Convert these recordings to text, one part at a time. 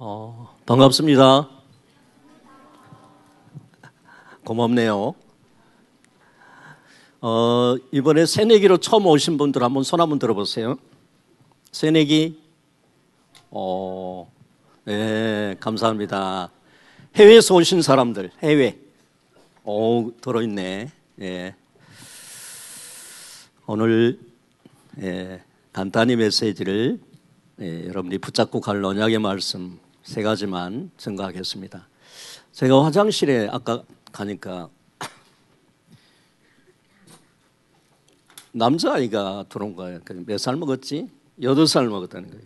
어, 반갑습니다. 고맙네요. 어, 이번에 새내기로 처음 오신 분들 한번 손 한번 들어보세요. 새내기, 어, 네, 감사합니다. 해외에서 오신 사람들, 해외. 오, 들어있네. 예. 오늘, 예, 간단히 메시지를 예, 여러분이 붙잡고 갈 언약의 말씀 세 가지만 증거하겠습니다. 제가 화장실에 아까 가니까 남자아이가 들어온 거예요. 몇 살 먹었지? 여덟 살 먹었다는 거예요.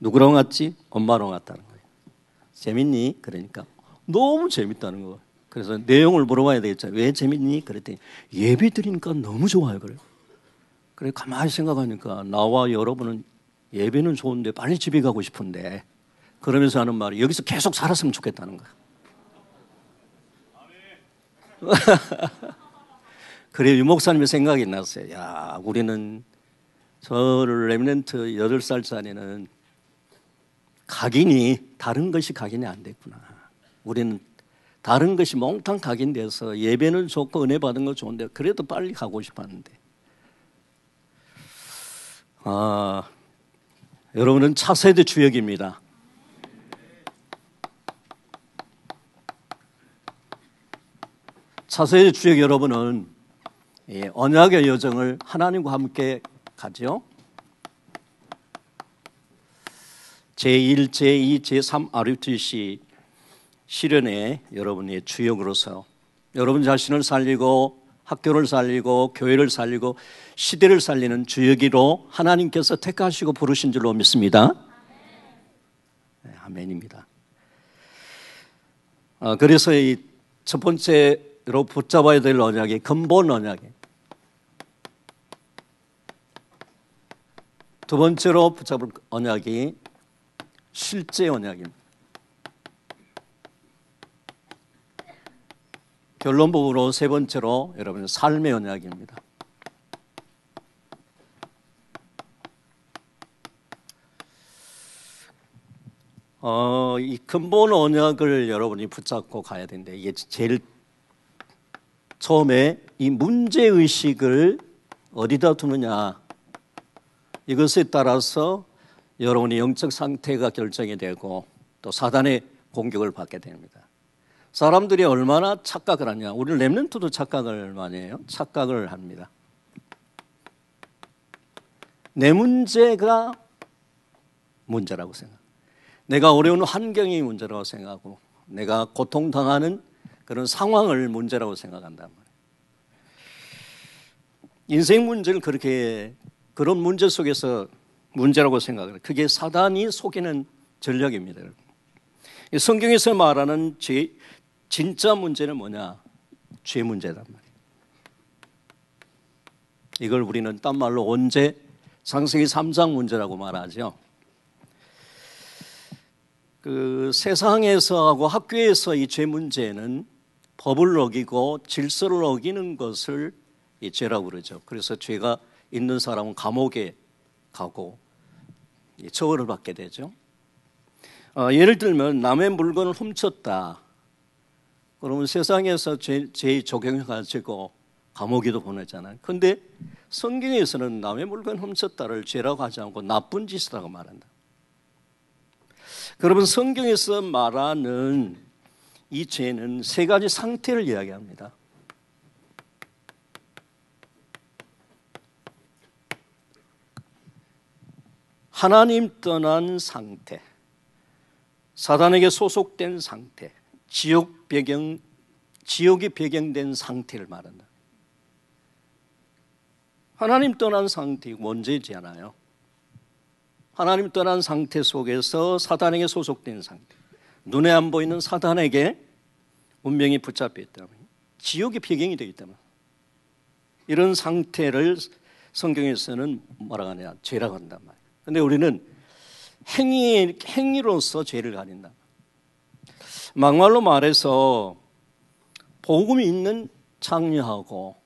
누구랑 왔지? 엄마랑 왔다는 거예요. 재밌니? 그러니까 너무 재밌다는 거예요. 그래서 내용을 물어봐야 되겠죠. 왜 재밌니? 그랬더니 예배 드리니까 너무 좋아요. 그래요. 그래 가만히 생각하니까 나와 여러분은 예배는 좋은데 빨리 집에 가고 싶은데 그러면서 하는 말이 여기서 계속 살았으면 좋겠다는 거야. 그래 유 목사님의 생각이 났어요. 야, 우리는 저 랩렌트 8살짜리는 각인이 다른 것이 각인이 안 됐구나. 우리는 다른 것이 몽땅 각인돼서 예배는 좋고 은혜 받은 거 좋은데 그래도 빨리 가고 싶었는데. 아, 여러분은 차세대 주역입니다. 차세대 주역 여러분은 언약의 여정을 하나님과 함께 가죠. 제1, 제2, 제3 RUTC 실현에 여러분의 주역으로서 여러분 자신을 살리고 학교를 살리고 교회를 살리고 시대를 살리는 주역이로 하나님께서 택하시고 부르신 줄로 믿습니다. 네, 아멘입니다. 아, 그래서 이 첫 번째 로 붙잡아야 될 언약이 근본 언약이 두 번째로 붙잡을 언약이 실제 언약입니다. 결론 부분으로 세 번째로 여러분 삶의 언약입니다. 어, 이 근본 언약을 여러분이 붙잡고 가야 되는데 이게 제일 처음에 이 문제 의식을 어디다 두느냐 이것에 따라서 여러분의 영적 상태가 결정이 되고 또 사단의 공격을 받게 됩니다. 사람들이 얼마나 착각을 하냐. 우리 랩런트도 착각을 많이 해요. 착각을 합니다. 내 문제가 문제라고 생각. 내가 어려운 환경이 문제라고 생각하고 내가 고통당하는 그런 상황을 문제라고 생각한단 말이에요. 인생 문제를 그렇게 그런 문제 속에서 문제라고 생각을 그게 사단이 속이는 전략입니다. 성경에서 말하는 죄, 진짜 문제는 뭐냐? 죄 문제단 말이에요. 이걸 우리는 딴 말로 언제 상세기 3장 문제라고 말하죠. 그 세상에서 하고 학교에서 이 죄 문제는 법을 어기고 질서를 어기는 것을 이 죄라고 그러죠. 그래서 죄가 있는 사람은 감옥에 가고 처벌을 받게 되죠. 어, 예를 들면 남의 물건을 훔쳤다. 그러면 세상에서 죄, 죄 적용해가지고 감옥에도 보내잖아요. 근데 성경에서는 남의 물건 훔쳤다를 죄라고 하지 않고 나쁜 짓이라고 말한다. 그러분 성경에서 말하는 이 죄는 세 가지 상태를 이야기합니다. 하나님 떠난 상태, 사단에게 소속된 상태, 지옥 배경, 지옥이 배경된 상태를 말한다. 하나님 떠난 상태 원죄지 않아요. 하나님 떠난 상태 속에서 사단에게 소속된 상태. 눈에 안 보이는 사단에게 운명이 붙잡혀 있다면 지옥이 배경이 되기 때문에 이런 상태를 성경에서는 뭐라고 하냐 죄라고 한단 말이에요. 근데 우리는 행위, 행위로서 죄를 가린다. 막말로 말해서 복음이 있는 장녀하고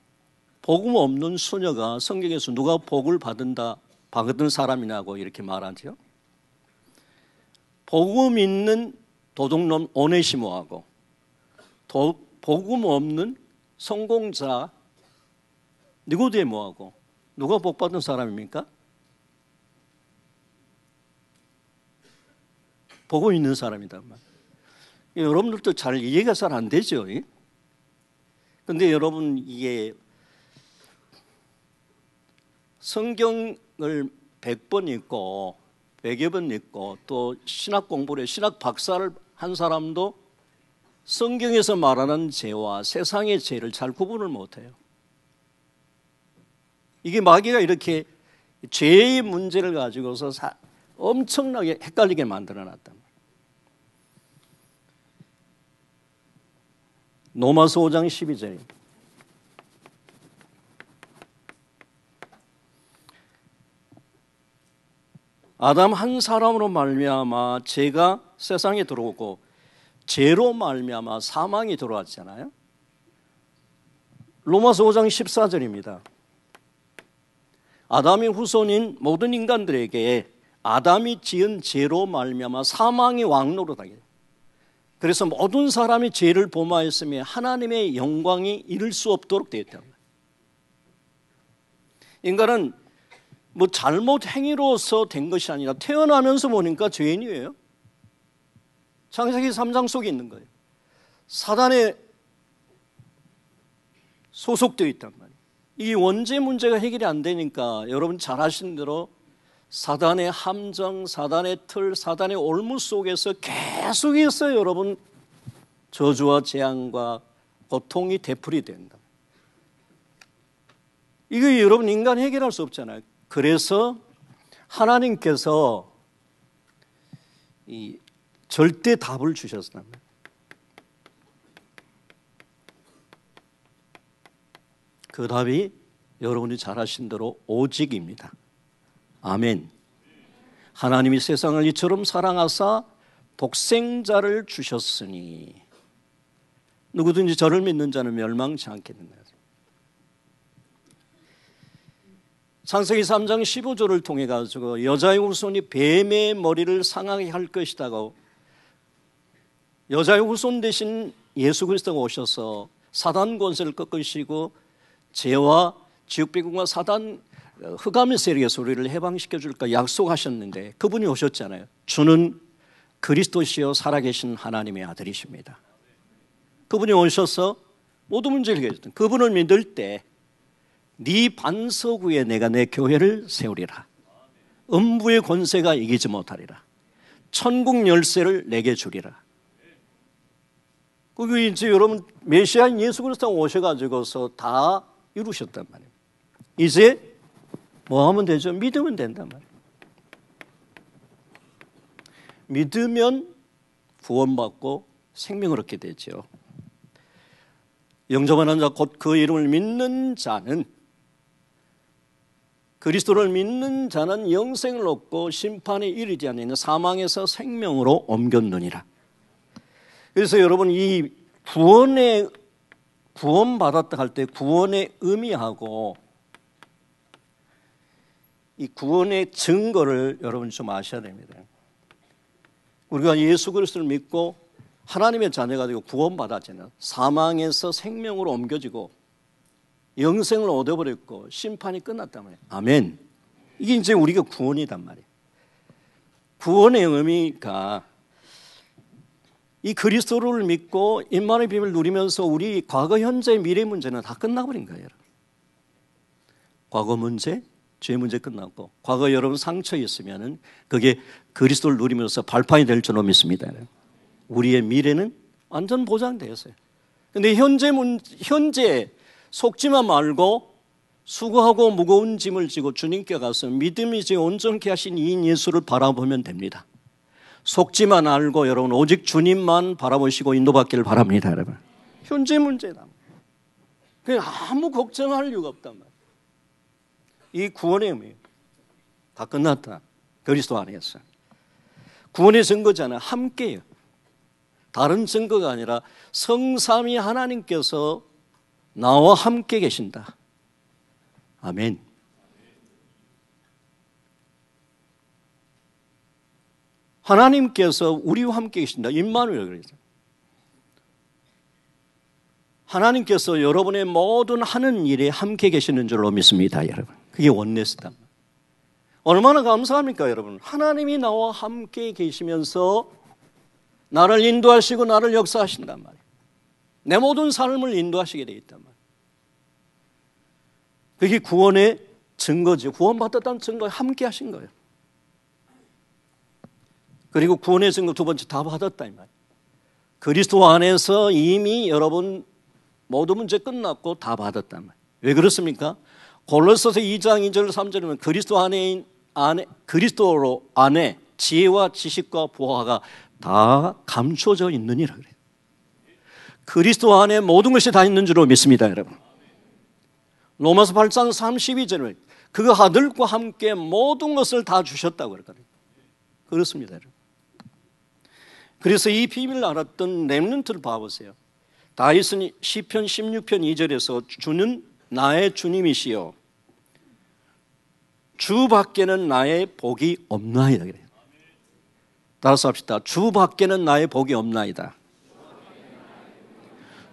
복음 없는 수녀가 성경에서 누가 복을 받은다, 받은 사람이냐고 이렇게 말하죠. 복음 있는 도둑놈 오네시모하고 도, 복음 없는 성공자 니고데모하고 누가 복 받은 사람입니까? 보고 있는 사람이다. 여러분들도 잘 이해가 잘 안 되죠. 근데 여러분 이게 성경을 100번 읽고 100여 번 읽고 또 신학 공부를 신학 박사를 한 사람도 성경에서 말하는 죄와 세상의 죄를 잘 구분을 못해요. 이게 마귀가 이렇게 죄의 문제를 가지고서 엄청나게 헷갈리게 만들어 놨단 말이에요. 노마서 5장 12절입니다. 아담 한 사람으로 말미암아 죄가 세상에 들어오고 죄로 말미암아 사망이 들어왔잖아요. 로마서 5장 14절입니다. 아담의 후손인 모든 인간들에게 아담이 지은 죄로 말미암아 사망이 왕노릇하게 그래서 모든 사람이 죄를 범하였으며 하나님의 영광이 이룰 수 없도록 되었다. 인간은 뭐 잘못 행위로서 된 것이 아니라 태어나면서 보니까 죄인이에요. 창세기 3장 속에 있는 거예요. 사단에 소속되어 있단 말이에요. 이 원죄 문제가 해결이 안 되니까 여러분 잘 아시는 대로 사단의 함정, 사단의 틀, 사단의 올무 속에서 계속해서 여러분 저주와 재앙과 고통이 되풀이 된다. 이거 여러분 인간 해결할 수 없잖아요. 그래서 하나님께서 이 절대 답을 주셨습니다. 그 답이 여러분이 잘 아신 대로 오직입니다. 아멘. 하나님이 세상을 이처럼 사랑하사 독생자를 주셨으니 누구든지 저를 믿는 자는 멸망치 않겠느냐. 창세기 3장 15절을 통해 가지고 여자의 후손이 뱀의 머리를 상하게 할 것이다고 여자의 후손 대신 예수 그리스도가 오셔서 사단 권세를 꺾으시고 죄와 지옥비군과 사단 흑암의 세력의 소리를 해방시켜 줄까 약속하셨는데 그분이 오셨잖아요. 주는 그리스도시여 살아계신 하나님의 아들이십니다. 그분이 오셔서 모든 문제를 해결했던 그분을 믿을 때 네 반석 위에 내가 내 교회를 세우리라. 음부의 권세가 이기지 못하리라. 천국 열쇠를 내게 주리라. 그게 이제 여러분 메시아인 예수 그리스도 오셔가지고서 다 이루셨단 말이에요. 이제 뭐 하면 되죠? 믿으면 된단 말이에요. 믿으면 구원받고 생명을 얻게 되죠. 영접하는 자, 곧 그 이름을 믿는 자는 그리스도를 믿는 자는 영생을 얻고 심판에 이르지 않는 사망에서 생명으로 옮겼느니라. 그래서 여러분 이 구원의 구원 받았다 할 때 구원의 의미하고 이 구원의 증거를 여러분 좀 아셔야 됩니다. 우리가 예수 그리스도를 믿고 하나님의 자녀가 되고 구원받았잖아요. 사망에서 생명으로 옮겨지고 영생을 얻어버렸고 심판이 끝났단 말이에요. 아멘. 이게 이제 우리가 구원이단 말이에요. 구원의 의미가 이 그리스도를 믿고 인만의 비밀을 누리면서 우리 과거, 현재, 미래 문제는 다 끝나버린 거예요. 과거 문제, 죄 문제 끝났고 과거 여러분 상처 있으면은 그게 그리스도를 누리면서 발판이 될 줄로 믿습니다. 우리의 미래는 완전 보장되었어요. 근데 현재 문 현재 속지만 말고 수고하고 무거운 짐을 지고 주님께 가서 믿음이 제 온전케 하신 이 예수를 바라보면 됩니다. 속지만 알고 여러분 오직 주님만 바라보시고 인도받기를 바랍니다, 여러분. 현재 문제다. 그냥 아무 걱정할 이유가 없단 말이에요. 이 구원의 의미 다 끝났다. 그리스도 안에서. 구원의 증거잖아요. 함께요. 다른 증거가 아니라 성삼이 하나님께서 나와 함께 계신다. 아멘. 하나님께서 우리와 함께 계신다. 임마누엘 그래서. 하나님께서 여러분의 모든 하는 일에 함께 계시는 줄로 믿습니다, 여러분. 그게 원네스다. 얼마나 감사합니까, 여러분? 하나님이 나와 함께 계시면서 나를 인도하시고 나를 역사하신단 말이에요. 내 모든 삶을 인도하시게 되어 있단 말이에요. 그게 구원의 증거죠. 구원받았다는 증거에 함께 하신 거예요. 그리고 구원의 증거 두 번째 다 받았다 이 말이에요. 그리스도 안에서 이미 여러분 모든 문제 끝났고 다 받았단 말이에요. 왜 그렇습니까? 골로새서 2장 2절 3절이면 그리스도 안에 안에 그리스도로 안에 지혜와 지식과 보화가 다 감춰져 있느니라 그래요. 그리스도 안에 모든 것이 다 있는 줄로 믿습니다, 여러분. 로마서 8장 32절에 그 아들과 함께 모든 것을 다 주셨다고 그랬거든요. 그렇습니다, 여러분. 그래서 이 비밀을 알았던 렘넌트를 봐보세요. 다윗은 시편 16편 2절에서 주는 나의 주님이시여 주 밖에는 나의 복이 없나이다 그래요. 따라서 합시다. 주 밖에는 나의 복이 없나이다.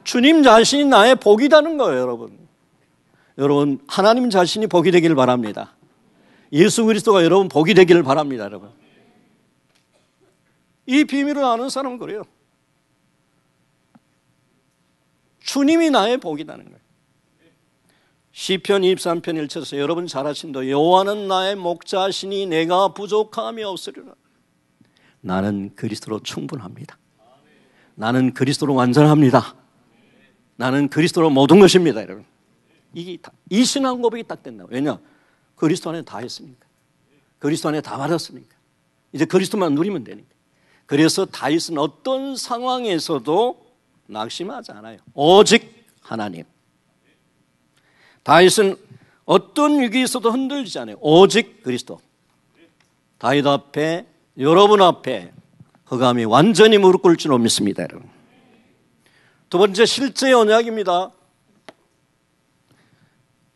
주님 자신이 나의 복이라는 거예요, 여러분. 여러분, 하나님 자신이 복이 되기를 바랍니다. 예수 그리스도가 여러분 복이 되기를 바랍니다, 여러분. 이 비밀을 아는 사람은 그래요. 주님이 나의 복이라는 거예요. 시편 23편 1절에서 여러분 잘 아신다. 여호와는 나의 목자시니 내가 부족함이 없으리라. 나는 그리스도로 충분합니다. 나는 그리스도로 완전합니다. 나는 그리스도로 모든 것입니다, 여러분. 이게 이 신앙 고백이 딱 된다. 왜냐? 그리스도 안에 다 했으니까. 그리스도 안에 다 받았으니까. 이제 그리스도만 누리면 되니까. 그래서 다윗은 어떤 상황에서도 낙심하지 않아요. 오직 하나님. 다윗은 어떤 위기에서도 흔들리지 않아요. 오직 그리스도. 다윗 앞에 여러분 앞에 허감이 완전히 무릎 꿇을 줄 믿습니다, 여러분. 두 번째 실제 언약입니다.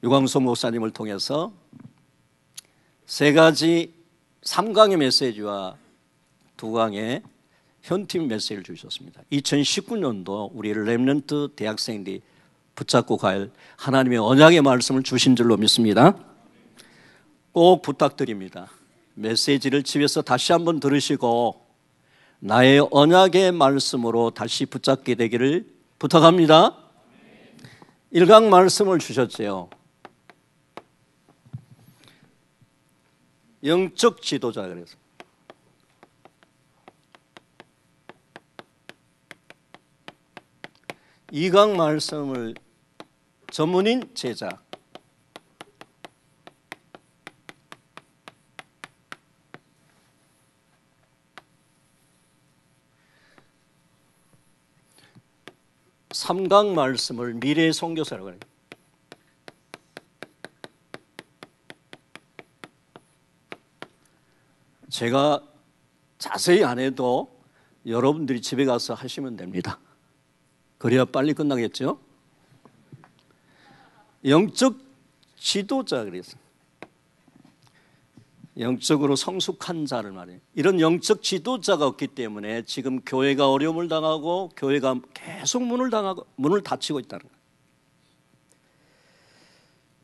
유광수 목사님을 통해서 세 가지 3강의 메시지와 두 강의 현팀 메시지를 주셨습니다. 2019년도 우리 랩런트 대학생들이 붙잡고 갈 하나님의 언약의 말씀을 주신 줄로 믿습니다. 꼭 부탁드립니다. 메시지를 집에서 다시 한번 들으시고 나의 언약의 말씀으로 다시 붙잡게 되기를 부탁합니다. 일강 말씀을 주셨지요. 영적 지도자 그래서 이강 말씀을 전문인 제자 삼강 말씀을 미래 선교사라고 해요. 제가 자세히 안 해도 여러분들이 집에 가서 하시면 됩니다. 그래야 빨리 끝나겠죠? 영적 지도자 그래서 영적으로 성숙한 자를 말해요. 이런 영적 지도자가 없기 때문에 지금 교회가 어려움을 당하고 교회가 계속 문을 당하고 문을 닫히고 있다는 거예요.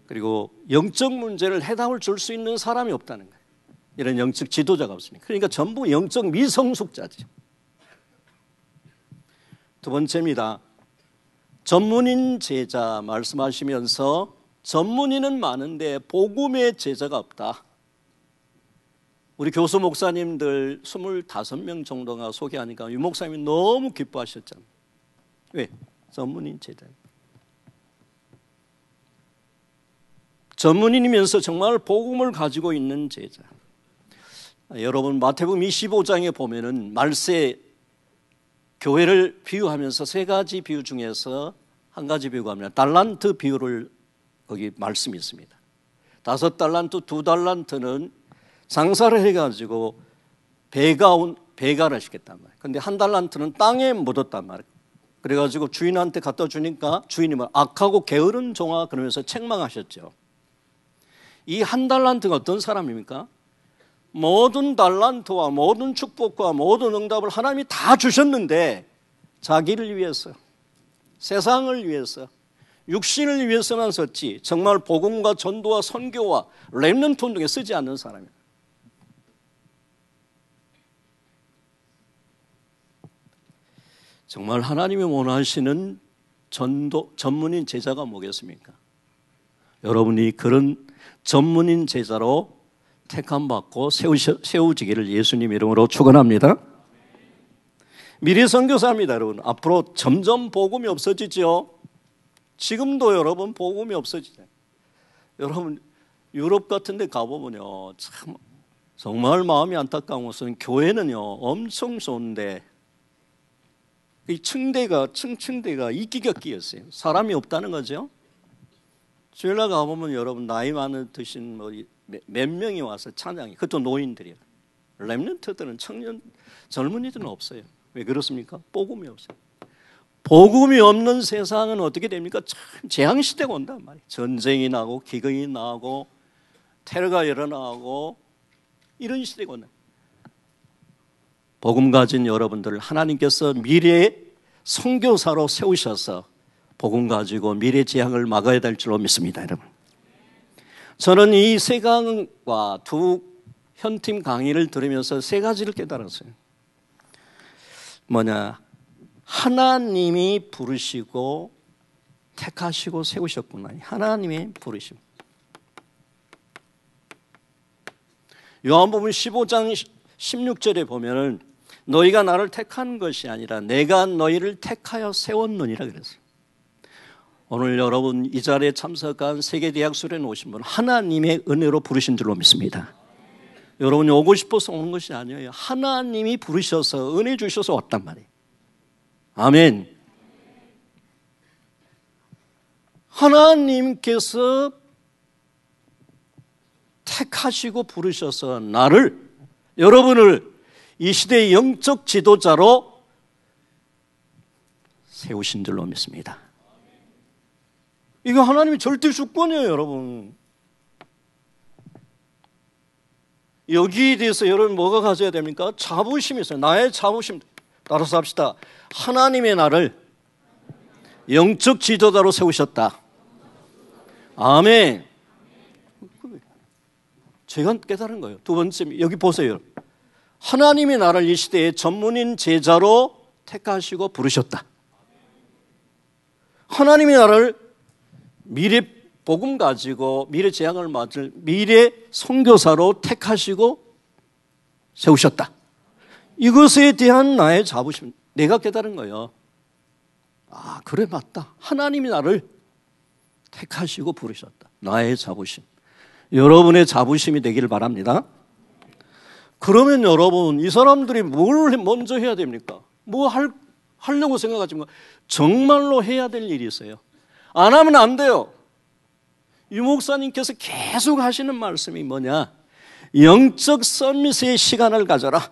그리고 영적 문제를 해답을 줄 수 있는 사람이 없다는 거예요. 이런 영적 지도자가 없으니까. 그러니까 전부 영적 미성숙자죠. 두 번째입니다. 전문인 제자 말씀하시면서 전문인은 많은데 복음의 제자가 없다. 우리 교수 목사님들 25명 정도가 소개하니까 유 목사님이 너무 기뻐하셨잖아요. 왜? 전문인 제자. 전문인이면서 정말 복음을 가지고 있는 제자. 여러분 마태복음 25장에 보면은 말세 교회를 비유하면서 세 가지 비유 중에서 한 가지 비유가 합니다. 달란트 비유를 거기 말씀이 있습니다. 다섯 달란트, 두 달란트는 장사를 해가지고 배가 온, 배가를 시켰단 말이에요. 근데 한 달란트는 땅에 묻었단 말이에요. 그래가지고 주인한테 갖다 주니까 주인이 뭐 악하고 게으른 종아 그러면서 책망하셨죠. 이 한 달란트가 어떤 사람입니까? 모든 달란트와 모든 축복과 모든 응답을 하나님이 다 주셨는데 자기를 위해서 세상을 위해서 육신을 위해서만 썼지 정말 복음과 전도와 선교와 렘넌트 운동에 쓰지 않는 사람이에요. 정말 하나님이 원하시는 전도 전문인 제자가 뭐겠습니까? 여러분이 그런 전문인 제자로 택함 받고 세우시기를 예수님 이름으로 축원합니다. 미래 선교사입니다, 여러분. 앞으로 점점 복음이 없어지죠. 지금도 여러분 복음이 없어지죠. 여러분 유럽 같은 데 가보면요. 참 정말 마음이 안타까운 것은 교회는요. 엄청 좋은데 이 층대가 층층대가 이기가 끼었어요. 사람이 없다는 거죠. 주일날 가보면 여러분 나이 많은 드신 뭐 몇 명이 와서 찬양이 그것도 노인들이요. 렘넌트들은 청년 젊은이들은 없어요. 왜 그렇습니까? 복음이 없어요. 복음이 없는 세상은 어떻게 됩니까? 참 재앙 시대가 온단 말이에요. 전쟁이 나고 기근이 나고 테러가 일어나고 이런 시대가 온다. 복음 가진 여러분들을 하나님께서 미래의 선교사로 세우셔서 복음 가지고 미래 재앙을 막아야 될 줄로 믿습니다, 여러분. 저는 이 세 강과 두 현팀 강의를 들으면서 세 가지를 깨달았어요. 뭐냐? 하나님이 부르시고 택하시고 세우셨구나. 하나님이 부르시고. 요한복음 15장 16절에 보면은 너희가 나를 택한 것이 아니라 내가 너희를 택하여 세웠느니라 그랬어요. 오늘 여러분 이 자리에 참석한 세계대학 수련회 오신 분 하나님의 은혜로 부르신 줄로 믿습니다. 여러분이 오고 싶어서 오는 것이 아니에요. 하나님이 부르셔서 은혜 주셔서 왔단 말이에요. 아멘. 하나님께서 택하시고 부르셔서 나를 여러분을 이 시대의 영적 지도자로 세우신 줄로 믿습니다. 이거 하나님의 절대 주권이에요, 여러분. 여기에 대해서 여러분 뭐가 가져야 됩니까? 자부심이 있어요. 나의 자부심. 따라서 합시다. 하나님의 나를 영적 지도자로 세우셨다. 아멘. 제가 깨달은 거예요. 두 번째, 여기 보세요. 하나님이 나를 이 시대에 전문인 제자로 택하시고 부르셨다. 하나님이 나를 미래 복음 가지고 미래 재앙을 맞을 미래 선교사로 택하시고 세우셨다. 이것에 대한 나의 자부심, 내가 깨달은 거예요. 아, 그래, 맞다. 하나님이 나를 택하시고 부르셨다. 나의 자부심. 여러분의 자부심이 되기를 바랍니다. 그러면 여러분, 이 사람들이 뭘 먼저 해야 됩니까? 뭐 할, 하려고 생각하지만 정말로 해야 될 일이 있어요. 안 하면 안 돼요. 유 목사님께서 계속 하시는 말씀이 뭐냐? 영적 서밋의 시간을 가져라.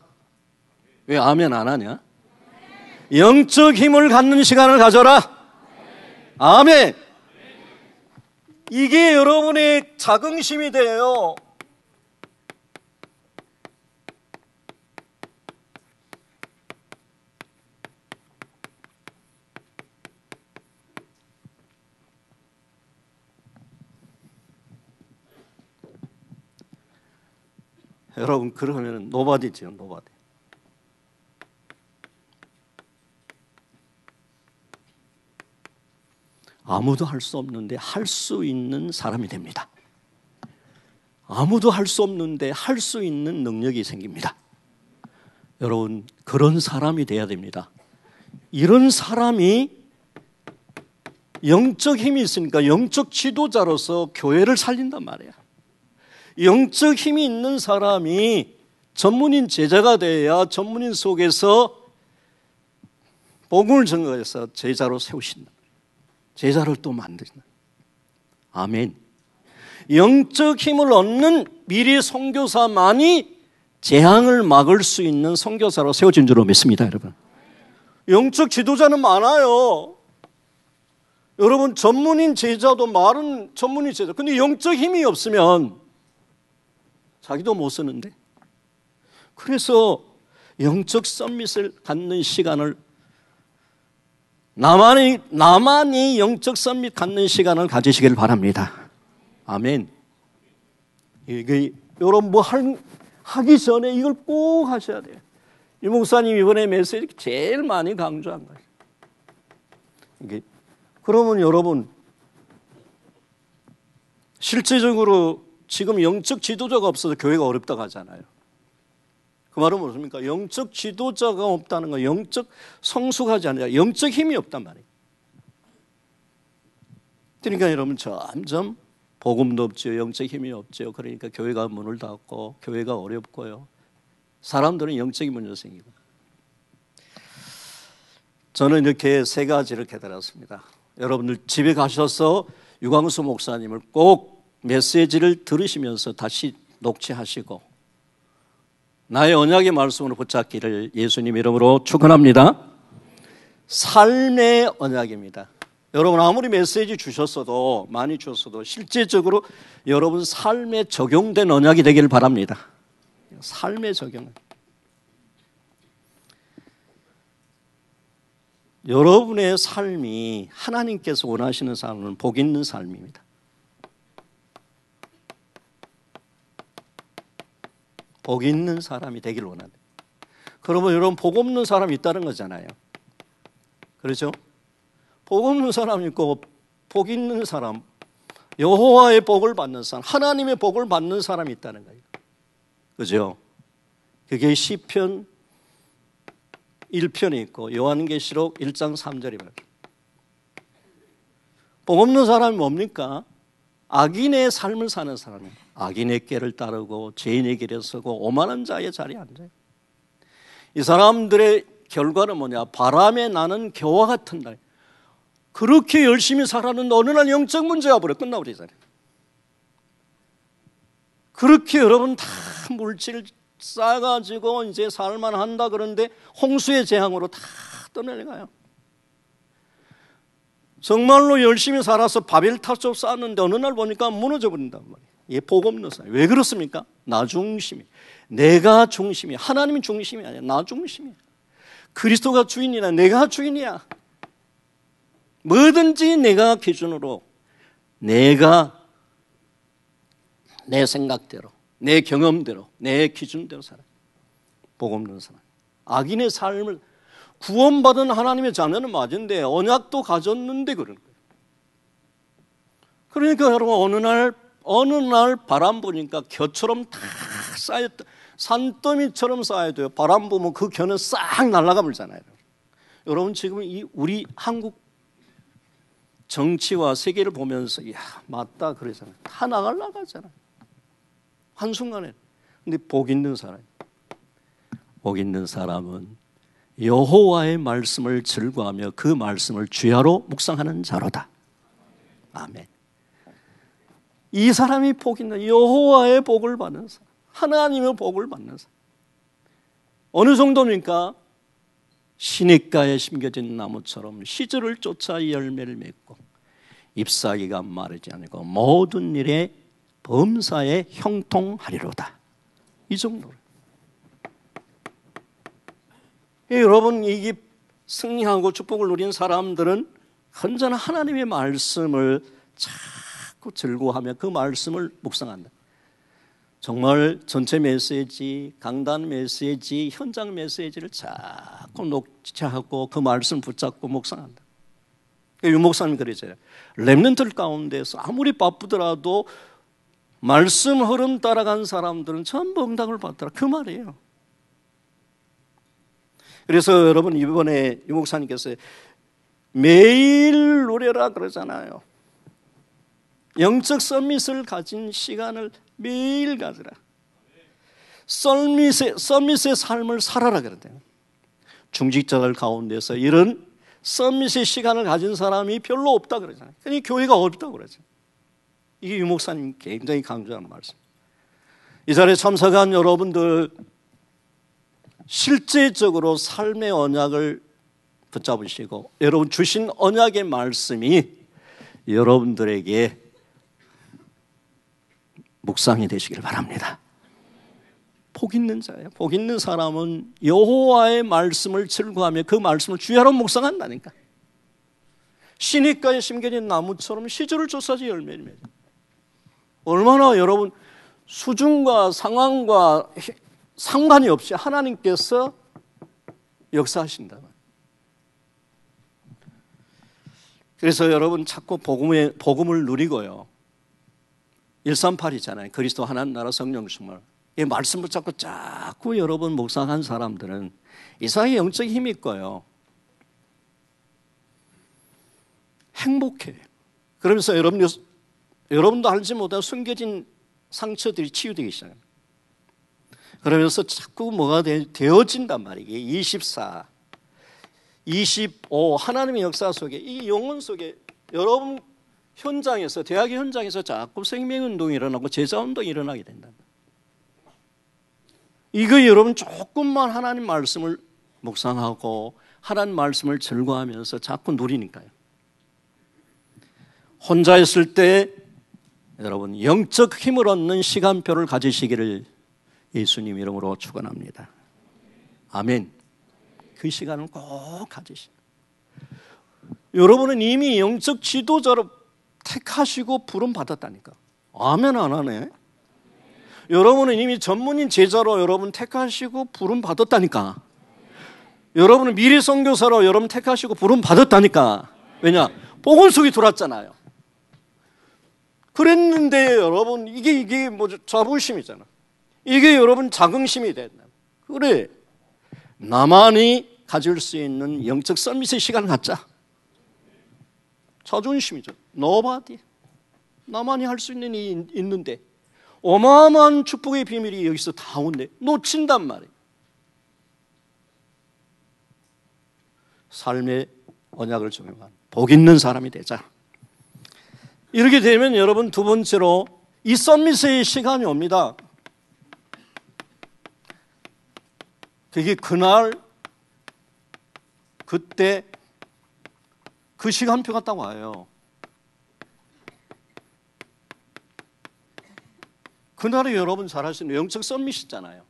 왜 아멘 안 하냐? 영적 힘을 갖는 시간을 가져라. 아멘. 이게 여러분의 자긍심이 돼요. 여러분 그러면 nobody죠 nobody. 아무도 할 수 없는데 할 수 있는 사람이 됩니다. 아무도 할 수 없는데 할 수 있는 능력이 생깁니다. 여러분 그런 사람이 돼야 됩니다. 이런 사람이 영적 힘이 있으니까 영적 지도자로서 교회를 살린단 말이야. 영적 힘이 있는 사람이 전문인 제자가 되어야 전문인 속에서 복음을 전거해서 제자로 세우신다. 제자를 또 만드신다. 아멘. 영적 힘을 얻는 미래 선교사만이 재앙을 막을 수 있는 선교사로 세워진 줄로 믿습니다, 여러분. 영적 지도자는 많아요. 여러분 전문인 제자도 말은 전문인 제자. 근데 영적 힘이 없으면 자기도 못 쓰는데 그래서 영적 썸밋을 갖는 시간을 나만이 나만이 영적 썸밋 갖는 시간을 가지시길 바랍니다. 아멘. 이게 여러분 뭐 할, 하기 전에 이걸 꼭 하셔야 돼요. 이 목사님 이번에 메시지 제일 많이 강조한 거예요. 이게 그러면 여러분 실제적으로 지금 영적 지도자가 없어서 교회가 어렵다고 하잖아요. 그 말은 무엇입니까? 영적 지도자가 없다는 거, 영적 성숙하지 않냐, 영적 힘이 없단 말이에요. 그러니까 여러분 점점 복음도 없죠, 영적 힘이 없죠. 그러니까 교회가 문을 닫고 교회가 어렵고요. 사람들은 영적인 문제 생기고. 저는 이렇게 세 가지를 깨달았습니다. 여러분들 집에 가셔서 유광수 목사님을 꼭 메시지를 들으시면서 다시 녹취하시고 나의 언약의 말씀으로 붙잡기를 예수님 이름으로 축원합니다. 삶의 언약입니다. 여러분 아무리 메시지 주셨어도 많이 주셨어도 실제적으로 여러분 삶에 적용된 언약이 되기를 바랍니다. 삶에 적용. 여러분의 삶이 하나님께서 원하시는 삶은 복 있는 삶입니다. 복 있는 사람이 되길 원한다. 그러면 여러분 복 없는 사람이 있다는 거잖아요. 그렇죠? 복 없는 사람 있고 복 있는 사람, 여호와의 복을 받는 사람, 하나님의 복을 받는 사람이 있다는 거예요. 그죠? 그게 시편 1편이 있고 요한계시록 1장 3절이 말이에요. 복 없는 사람이 뭡니까? 악인의 삶을 사는 사람이에요. 악인의 길을 따르고 죄인의 길에 서고 오만한 자의 자리에 앉아요. 이 사람들의 결과는 뭐냐? 바람에 나는 겨와 같은 날. 그렇게 열심히 살았는데 어느 날 영적 문제가 버려 끝나버리잖아요. 그렇게 여러분 다 물질 쌓아가지고 이제 살만 한다 그런데 홍수의 재앙으로 다 떠내려가요. 정말로 열심히 살아서 바벨 탑쪽 쌓았는데 어느 날 보니까 무너져 버린단 말이에요. 이게 복 없는 사람. 왜 그렇습니까? 나 중심이. 내가 중심이. 하나님이 중심이 아니야. 나 중심이야. 그리스도가 주인이라 내가 주인이야. 뭐든지 내가 기준으로 내가 내 생각대로 내 경험대로 내 기준대로 살아. 복 없는 사람. 악인의 삶을 구원받은 하나님의 자녀는 맞은데 언약도 가졌는데 그런 거예요. 그러니까 여러분 어느 날 어느 날 바람 부니까 겨처럼 다 쌓였다. 산더미처럼 쌓여야 돼요. 바람 부면 그 겨는 싹 날아가 버리잖아요. 여러분 지금 이 우리 한국 정치와 세계를 보면서 야 맞다 그러잖아요. 다 나갈 나가잖아요. 한순간에. 근데 복 있는 사람. 복 있는 사람은 여호와의 말씀을 즐거하며 그 말씀을 주야로 묵상하는 자로다. 아멘. 이 사람이 복 있는 여호와의 복을 받는 사람. 하나님의 복을 받는 사람. 어느 정도입니까? 시냇가에 심겨진 나무처럼 시절을 쫓아 열매를 맺고 잎사귀가 마르지 않고 모든 일에 범사에 형통하리로다. 이 정도로. 예, 여러분 이게 승리하고 축복을 누린 사람들은 언제나 하나님의 말씀을 자꾸 즐거워하며 그 말씀을 묵상한다. 정말 전체 메시지, 강단 메시지, 현장 메시지를 자꾸 녹취하고 그 말씀 붙잡고 묵상한다. 유 목사님 그러잖아요. 랩런트 가운데서 아무리 바쁘더라도 말씀 흐름 따라간 사람들은 전부 응답을 받더라. 그 말이에요. 그래서 여러분 이번에 유 목사님께서 매일 노래라 그러잖아요. 영적 서밋을 가진 시간을 매일 가지라. 서밋의, 서밋의 삶을 살아라 그러대요. 중직자들 가운데서 이런 서밋의 시간을 가진 사람이 별로 없다 그러잖아요. 그러니까 교회가 어렵다 그러죠. 이게 유 목사님 굉장히 강조하는 말씀. 이 자리에 참석한 여러분들 실제적으로 삶의 언약을 붙잡으시고 여러분 주신 언약의 말씀이 여러분들에게 묵상이 되시길 바랍니다. 복 있는 자예요. 복 있는 사람은 여호와의 말씀을 즐거하며 그 말씀을 주야로 묵상한다니까. 시냇가에 심겨진 나무처럼 시절을 조사지 열매를 맺어. 얼마나 여러분 수준과 상황과 상관이 없이 하나님께서 역사하신다. 그래서 여러분 자꾸 복음의, 복음을 누리고요. 138이잖아요. 그리스도 하나님 나라 성령 충만. 이 말씀 붙잡고 자꾸 여러분 묵상한 사람들은 이상하게 영적 힘이 있고요. 행복해. 그러면서 여러분, 여러분도 알지 못한 숨겨진 상처들이 치유되기 시작합니다. 그러면서 자꾸 뭐가 되, 어진단 말이에요. 24, 25 하나님의 역사 속에 이 영혼 속에 여러분 현장에서 대학의 현장에서 자꾸 생명운동이 일어나고 제자운동이 일어나게 된다. 이거 여러분 조금만 하나님 말씀을 묵상하고 하나님 말씀을 즐거하면서 자꾸 누리니까요. 혼자 있을 때 여러분 영적 힘을 얻는 시간표를 가지시기를 예수님 이름으로 축원합니다. 아멘. 그 시간을 꼭 가지시. 여러분은 이미 영적 지도자로 택하시고 부름 받았다니까. 아멘 안 하네. 여러분은 이미 전문인 제자로 여러분 택하시고 부름 받았다니까. 여러분은 미래 선교사로 여러분 택하시고 부름 받았다니까. 왜냐? 복음 속에 들어왔잖아요. 그랬는데 여러분 이게 이게 뭐 자부심이잖아. 이게 여러분 자긍심이 된다. 그래. 나만이 가질 수 있는 영적 서밋의 시간을 갖자. 자존심이죠. 너바디. 나만이 할 수 있는 일이 있는데 어마어마한 축복의 비밀이 여기서 다 온대. 놓친단 말이에요. 삶의 언약을 적용한 복 있는 사람이 되자. 이렇게 되면 여러분 두 번째로 이 썸밋의 시간이 옵니다. 그게 그날 그때 그 시간표가 딱 와요. 그날에 여러분 잘 아시는 영적 썸밋이잖아요.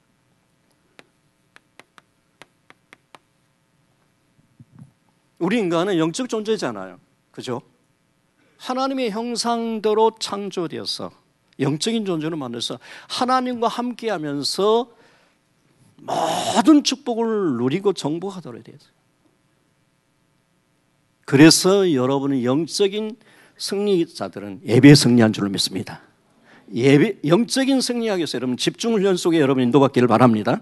우리 인간은 영적 존재잖아요. 그죠? 하나님의 형상대로 창조되어서 영적인 존재로 만들어서 하나님과 함께 하면서 모든 축복을 누리고 정복하도록 되어 요 그래서 여러분은 영적인 승리자들은 예배 승리한 줄로 믿습니다. 예배, 영적인 승리하기 위해서 여러분 집중훈련 속에 여러분 인도받기를 바랍니다.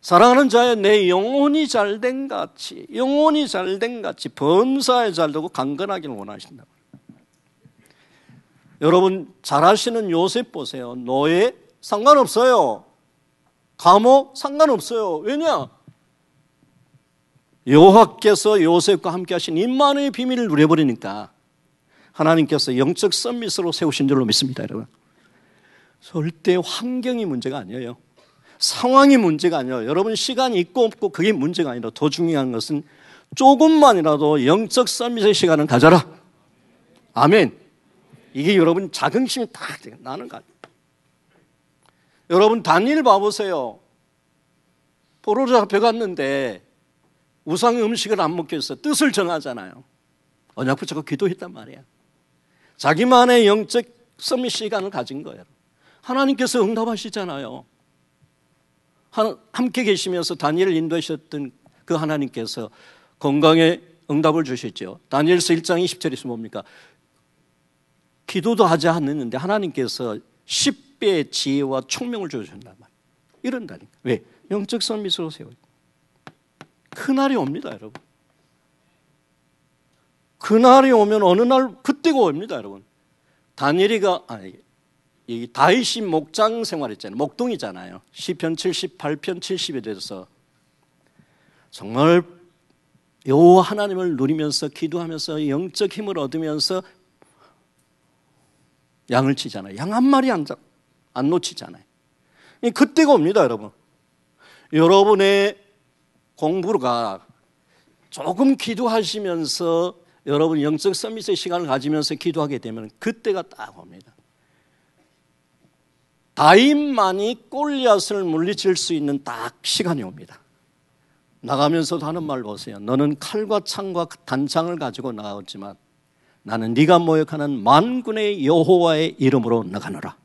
사랑하는 자의 내 영혼이 잘된 같이, 영혼이 잘된 같이 범사에 잘되고 강건하기를 원하신다. 여러분 잘 아시는 요셉 보세요. 노예 상관없어요. 감옥 상관없어요. 왜냐? 여호와께서 요셉과 함께 하신 임마누의 비밀을 누려버리니까 하나님께서 영적 썸밋으로 세우신 줄로 믿습니다, 여러분. 절대 환경이 문제가 아니에요. 상황이 문제가 아니에요. 여러분 시간이 있고 없고 그게 문제가 아니라 더 중요한 것은 조금만이라도 영적 썸밋의 시간을 가져라. 아멘. 이게 여러분 자긍심이 딱 나는 거 여러분 단일 봐보세요. 포로로 잡혀갔는데 우상의 음식을 안 해서 뜻을 정하잖아요. 언약 붙잡고 기도했단 말이야. 자기만의 영적 서밋 시간을 가진 거예요. 하나님께서 응답하시잖아요. 함께 계시면서 다니엘을 인도하셨던 그 하나님께서 건강에 응답을 주셨죠. 다니엘서 1장 20절에서 뭡니까? 기도도 하지 않았는데 하나님께서 10 배의 지혜와 총명을 주셨단 말이에요. 이런다니까. 왜? 영적 선미스로 세워요. 그날이 옵니다, 여러분. 그날이 오면 어느 날 그때가 옵니다, 여러분. 다니엘이가 아니 이 다윗이 목장 생활했잖아요. 목동이잖아요. 시편 78편 70에 대해서 정말 여호와 하나님을 누리면서 기도하면서 영적 힘을 얻으면서 양을 치잖아요. 양 한 마리 안, 안 놓치잖아요. 그때가 옵니다, 여러분. 여러분의 공부가 조금 기도하시면서 여러분 영적 서밋의 시간을 가지면서 기도하게 되면 그때가 딱 옵니다. 다윗만이 골리앗을 물리칠 수 있는 딱 시간이 옵니다. 나가면서도 하는 말 보세요. 너는 칼과 창과 단창을 가지고 나왔지만 나는 네가 모욕하는 만군의 여호와의 이름으로 나가노라.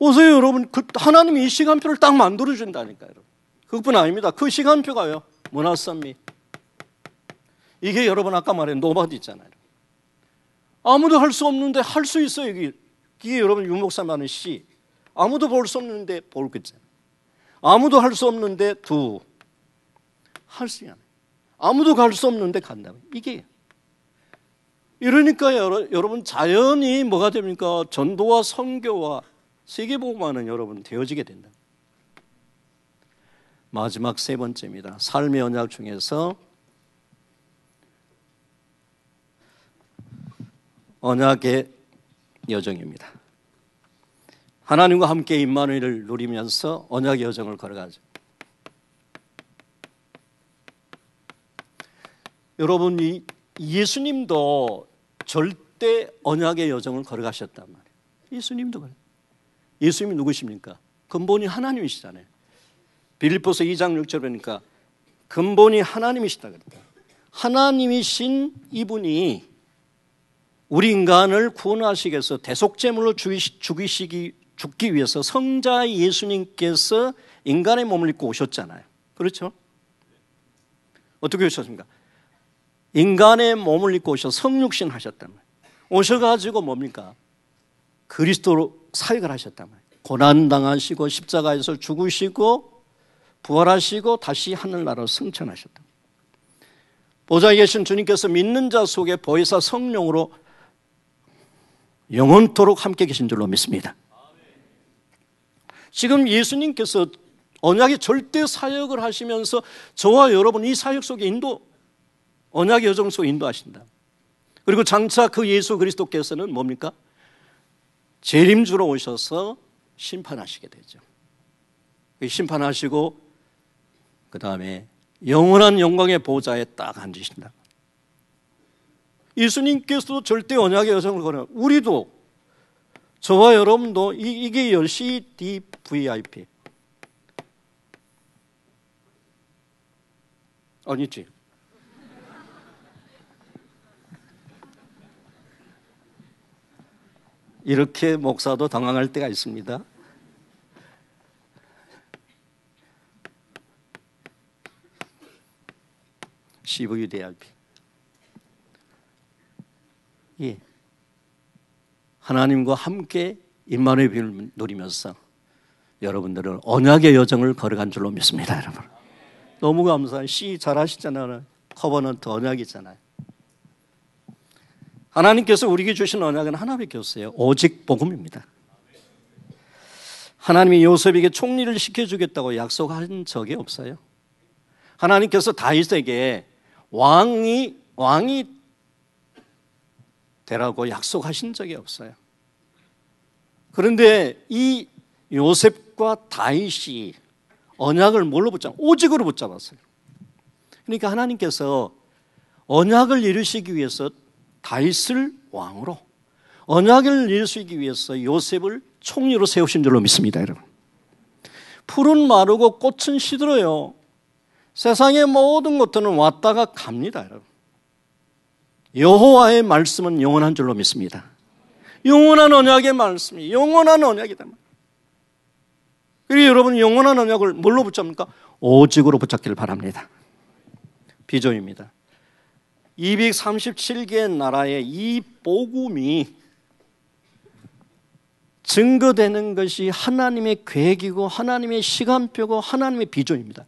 보세요, 여러분. 그 하나님이 이 시간표를 딱 만들어 준다니까요. 그것뿐 아닙니다. 그 시간표가요. 문화선미. 이게 여러분 아까 말한 노바드 있잖아요. 아무도 할 수 없는데 할 수 있어요. 이게, 이게 여러분 유목사님 하는 시. 아무도 볼 수 없는데 볼 거잖아요. 아무도 할 수 없는데 두. 할 수 있잖아요. 아무도 갈 수 없는데 간다. 이게. 이러니까 여러분 자연이 뭐가 됩니까? 전도와 선교와 세계복음화는 여러분 되어지게 된다. 마지막 세 번째입니다. 삶의 언약 중에서 언약의 여정입니다. 하나님과 함께 임마누엘을 누리면서 언약의 여정을 걸어가죠. 여러분 이 예수님도 절대 언약의 여정을 걸어가셨단 말이에요. 예수님도 그래. 예수님이 누구십니까? 근본이 하나님이시잖아요. 빌립보서 2장 6절 보니까 근본이 하나님이시다 그랬다. 하나님이신 이분이 우리 인간을 구원하시기 위해서 대속제물로 죽이시기 죽기 위해서 성자 예수님께서 인간의 몸을 입고 오셨잖아요. 그렇죠? 어떻게 오셨습니까? 인간의 몸을 입고 오셔 성육신 말이에요. 오셔가지고 뭡니까? 그리스도로 사역을 하셨단 말이에요. 고난당하시고 십자가에서 죽으시고 부활하시고 다시 하늘나라로 승천하셨다. 보좌에 계신 주님께서 믿는 자 속에 보혜사 성령으로 영원토록 함께 계신 줄로 믿습니다. 지금 예수님께서 언약의 절대 사역을 하시면서 저와 여러분 이 사역 속에 인도 언약의 여정 속에 인도하신다. 그리고 장차 그 예수 그리스도께서는 뭡니까? 재림주로 오셔서 심판하시게 되죠. 그 심판하시고 그 다음에 영원한 영광의 보좌에 딱 앉으신다. 예수님께서도 절대 언약의 여정을 걸어 우리도 저와 여러분도 이, 이게 10시 DVIP 아니지 이렇게 목사도 당황할 때가 있습니다. CVDRP. 예. 하나님과 함께 임마누엘의 비밀을 누리면서 여러분들은 언약의 여정을 걸어간 줄로 믿습니다, 여러분. 너무 감사해요. 시 잘하시잖아요. covenant 언약이잖아요. 하나님께서 우리에게 주신 언약은 하나밖에 없어요. 오직 복음입니다. 하나님이 요셉에게 총리를 시켜주겠다고 약속한 적이 없어요. 하나님께서 다윗에게 왕이 왕이 되라고 약속하신 적이 없어요. 그런데 이 요셉과 다윗이 언약을 뭘로 붙잡? 오직으로 붙잡았어요. 그러니까 하나님께서 언약을 이루시기 위해서 다윗을 왕으로 언약을 이루시기 위해서 요셉을 총리로 세우신 줄로 믿습니다, 여러분. 풀은 마르고 꽃은 시들어요. 세상의 모든 것들은 왔다가 갑니다, 여러분. 여호와의 말씀은 영원한 줄로 믿습니다. 영원한 언약의 말씀이 영원한 언약이다. 그리고 여러분 영원한 언약을 뭘로 붙잡니까? 오직으로 붙잡기를 바랍니다. 비전입니다. 237개 나라의 이 복음이 증거되는 것이 하나님의 계획이고 하나님의 시간표고 하나님의 비전입니다.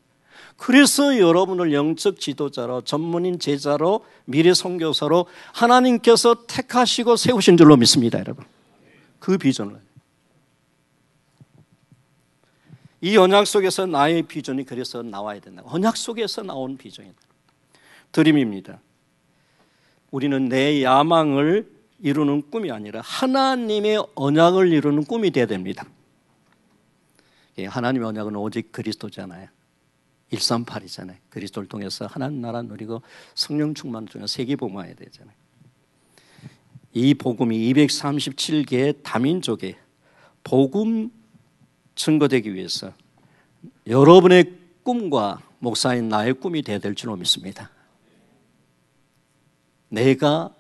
그래서 여러분을 영적 지도자로 전문인 제자로 미래 선교사로 하나님께서 택하시고 세우신 줄로 믿습니다, 여러분. 그 비전을. 이 언약 속에서 나의 비전이 그래서 나와야 된다. 언약 속에서 나온 비전이다. 드림입니다. 우리는 내 야망을 이루는 꿈이 아니라 하나님의 언약을 이루는 꿈이 되어야 됩니다. 예, 하나님의 언약은 오직 그리스도잖아요. 138이잖아요. 그리스도를 통해서 하나님 나라 누리고 성령 충만 중에 세계 복음화해야 되잖아요. 이 복음이 237개 다민족에 복음 증거되기 위해서 여러분의 꿈과 목사인 나의 꿈이 되어야 될 줄로 믿습니다. 내가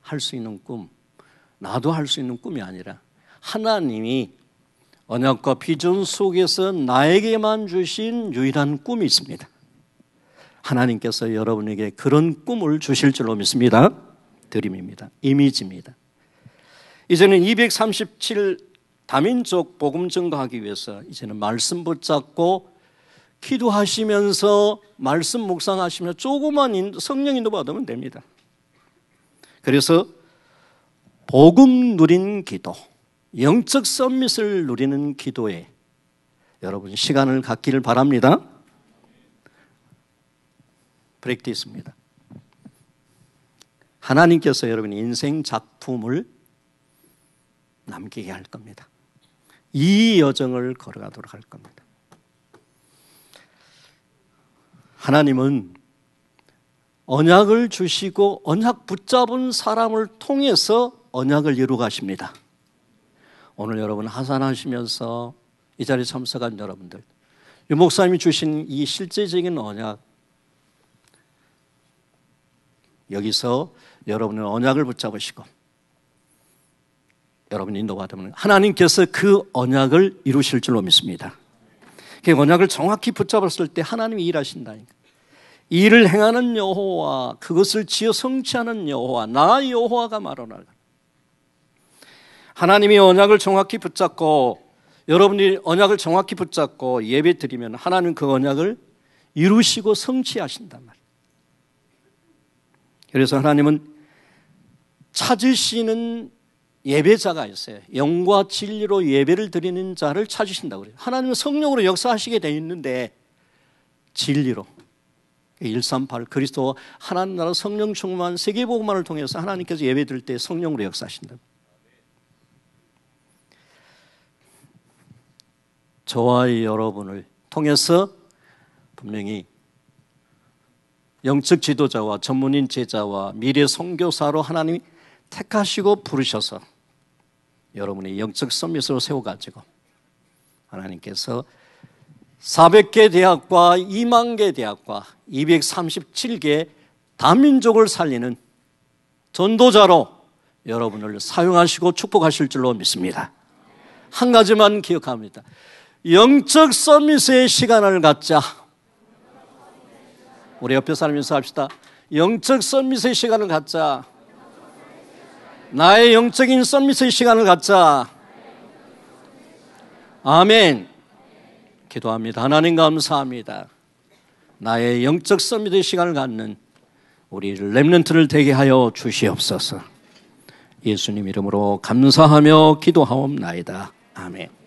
할 수 있는 꿈, 나도 할 수 있는 꿈이 아니라 하나님이 언약과 비전 속에서 나에게만 주신 유일한 꿈이 있습니다. 하나님께서 여러분에게 그런 꿈을 주실 줄로 믿습니다. 드림입니다. 이미지입니다. 이제는 237 다민족 복음 증거하기 위해서 이제는 말씀 붙잡고 기도하시면서 말씀 묵상하시면 조그만 성령 인도 받으면 됩니다. 그래서 복음 누린 기도, 영적 썸밋을 누리는 기도에 여러분 시간을 갖기를 바랍니다. 프랙티스입니다. 하나님께서 여러분 인생 작품을 남기게 할 겁니다. 이 여정을 걸어가도록 할 겁니다. 하나님은 언약을 주시고 언약 붙잡은 사람을 통해서 언약을 이루 가십니다. 오늘 여러분 하산하시면서 이 자리에 참석한 여러분들, 유 목사님이 주신 이 실제적인 언약, 여기서 여러분은 언약을 붙잡으시고 여러분 인도받으면 하나님께서 그 언약을 이루실 줄로 믿습니다. 그 언약을 정확히 붙잡았을 때 하나님이 일하신다니까. 일을 행하는 여호와 그것을 지어 성취하는 여호와 나 여호와가 말하노라. 하나님이 언약을 정확히 붙잡고 여러분이 언약을 정확히 붙잡고 예배 드리면 하나님 그 언약을 이루시고 성취하신단 말이에요. 그래서 하나님은 찾으시는 예배자가 있어요. 영과 진리로 예배를 드리는 자를 찾으신다고 그래요. 하나님은 성령으로 역사하시게 되어 있는데 진리로 138 그리스도 하나님 나라 성령 충만 세계 복음만을 통해서 하나님께서 예배 드릴 때 성령으로 역사하신다. 저와 여러분을 통해서 분명히 영적 지도자와 전문인 제자와 미래 선교사로 하나님이 택하시고 부르셔서 여러분의 영적 서밋으로 세워가지고 하나님께서 400개 대학과 2만 개 대학과 237개 다민족을 살리는 전도자로 여러분을 사용하시고 축복하실 줄로 믿습니다. 한 가지만 기억합니다. 영적 서밋의 시간을 갖자. 우리 옆에 사람 인사합시다. 영적 서밋의 시간을 갖자. 나의 영적인 썸밋의 시간을 갖자. 아멘. 기도합니다. 하나님 감사합니다. 나의 영적 썸밋의 시간을 갖는 우리 렘넌트를 되게 하여 주시옵소서. 예수님 이름으로 감사하며 기도하옵나이다. 아멘.